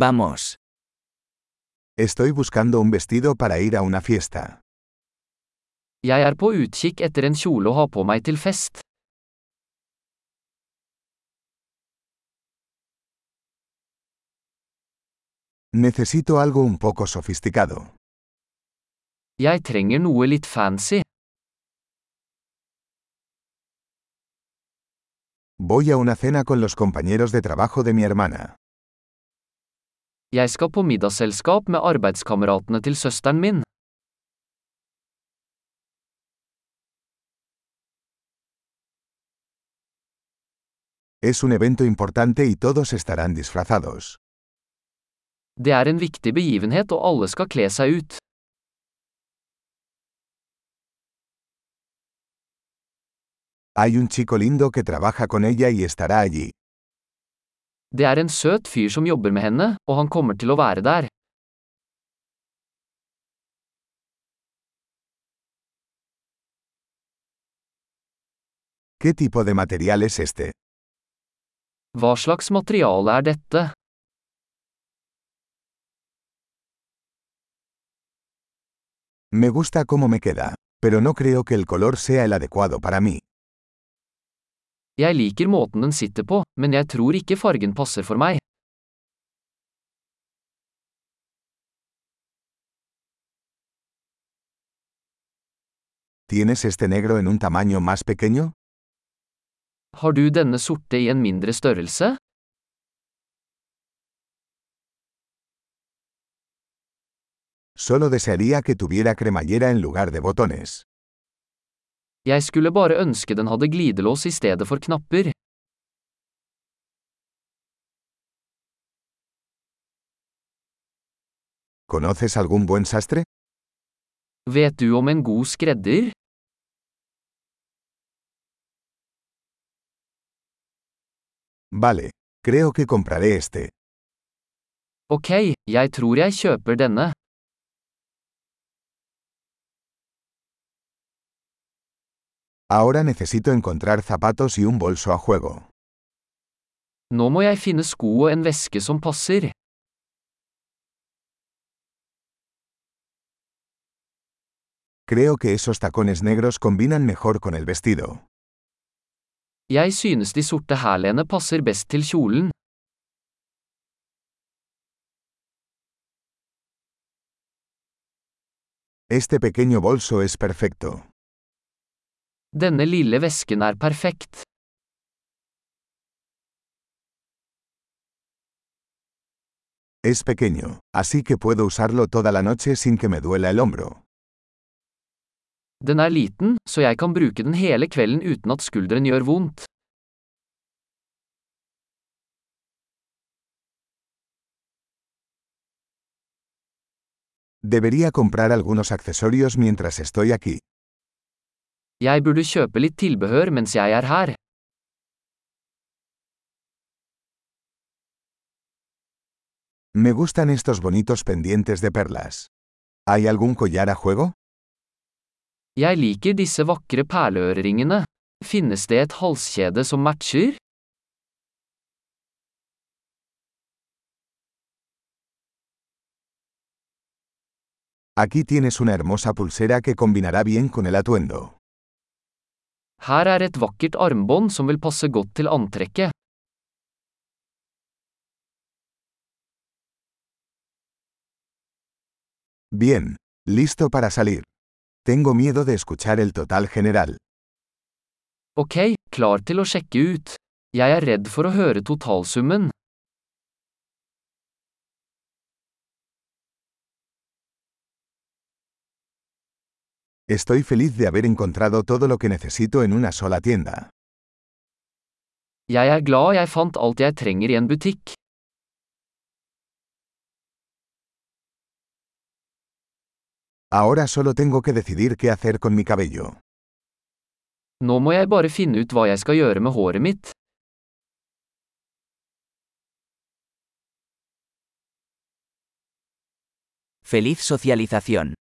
Vamos. Estoy buscando un vestido para ir a una fiesta. Jeg er på utkikk etter en kjole å ha på meg til fest. Necesito algo un poco sofisticado. Jeg trenger noe litt fancy. Voy a una cena con los compañeros de trabajo de mi hermana. Jeg skal på middagsselskap med arbeidskameratene til søsteren min. Es un evento importante y todos estarán disfrazados. Det er en viktig begivenhet og alle skal kle seg ut. Hay un chico lindo que trabaja con ella y estará allí. Det er en søt fyr som jobber med henne, og han kommer til å være der. ¿Qué tipo de material es este? Hva slags materiale er dette? Me gusta cómo me queda, pero no creo que el color sea el adecuado para mí. Jeg liker måten den sitter på, men jeg tror ikke fargen passer for meg. ¿Tienes este negro en un tamaño más pequeño? Har du denne sorte i en mindre størrelse? Solo desearía que tuviera cremallera en lugar de botones. Jeg skulle bare ønske den hadde glidelås i stedet for knapper. ¿Conoces algún buen sastre? Vet du om en god skredder? Vale, creo que compraré este. Ok, jeg tror jeg kjøper denne. Ahora necesito encontrar zapatos y un bolso a juego. Nå må jeg finne sko og en veske som passer. Creo que esos tacones negros combinan mejor con el vestido. Jeg synes de sorte hælene passer best til kjolen. Este pequeño bolso es perfecto. Denne lille vesken er perfekt. Es pequeño, así que puedo usarlo toda la noche sin que me duela el hombro. Den er liten, så jeg kan bruke den hele kvelden uten at skulderen gjør vondt. Debería comprar algunos accesorios mientras estoy aquí. Jeg burde kjøpe litt tilbehør mens jeg er her. Me gustan estos bonitos pendientes de perlas. ¿Hay algún collar a juego? Jeg liker disse vakre perleøreringene. Finnes det et halskjede som matcher? Aquí tienes una hermosa pulsera que combinará bien con el atuendo. Her er et vakkert armbånd som vil passe godt til antrekket. Bien, listo para salir. Tengo miedo de escuchar el total general. Ok, klar til å sjekke ut. Jeg er redd for å høre totalsummen. Estoy feliz de haber encontrado todo lo que necesito en una sola tienda. Jeg er glad jeg fant alt jeg trenger i en butikk. Ahora solo tengo que decidir qué hacer con mi cabello. Nå må jeg bare finne ut hva jeg skal gjøre med håret mitt. Feliz socialización.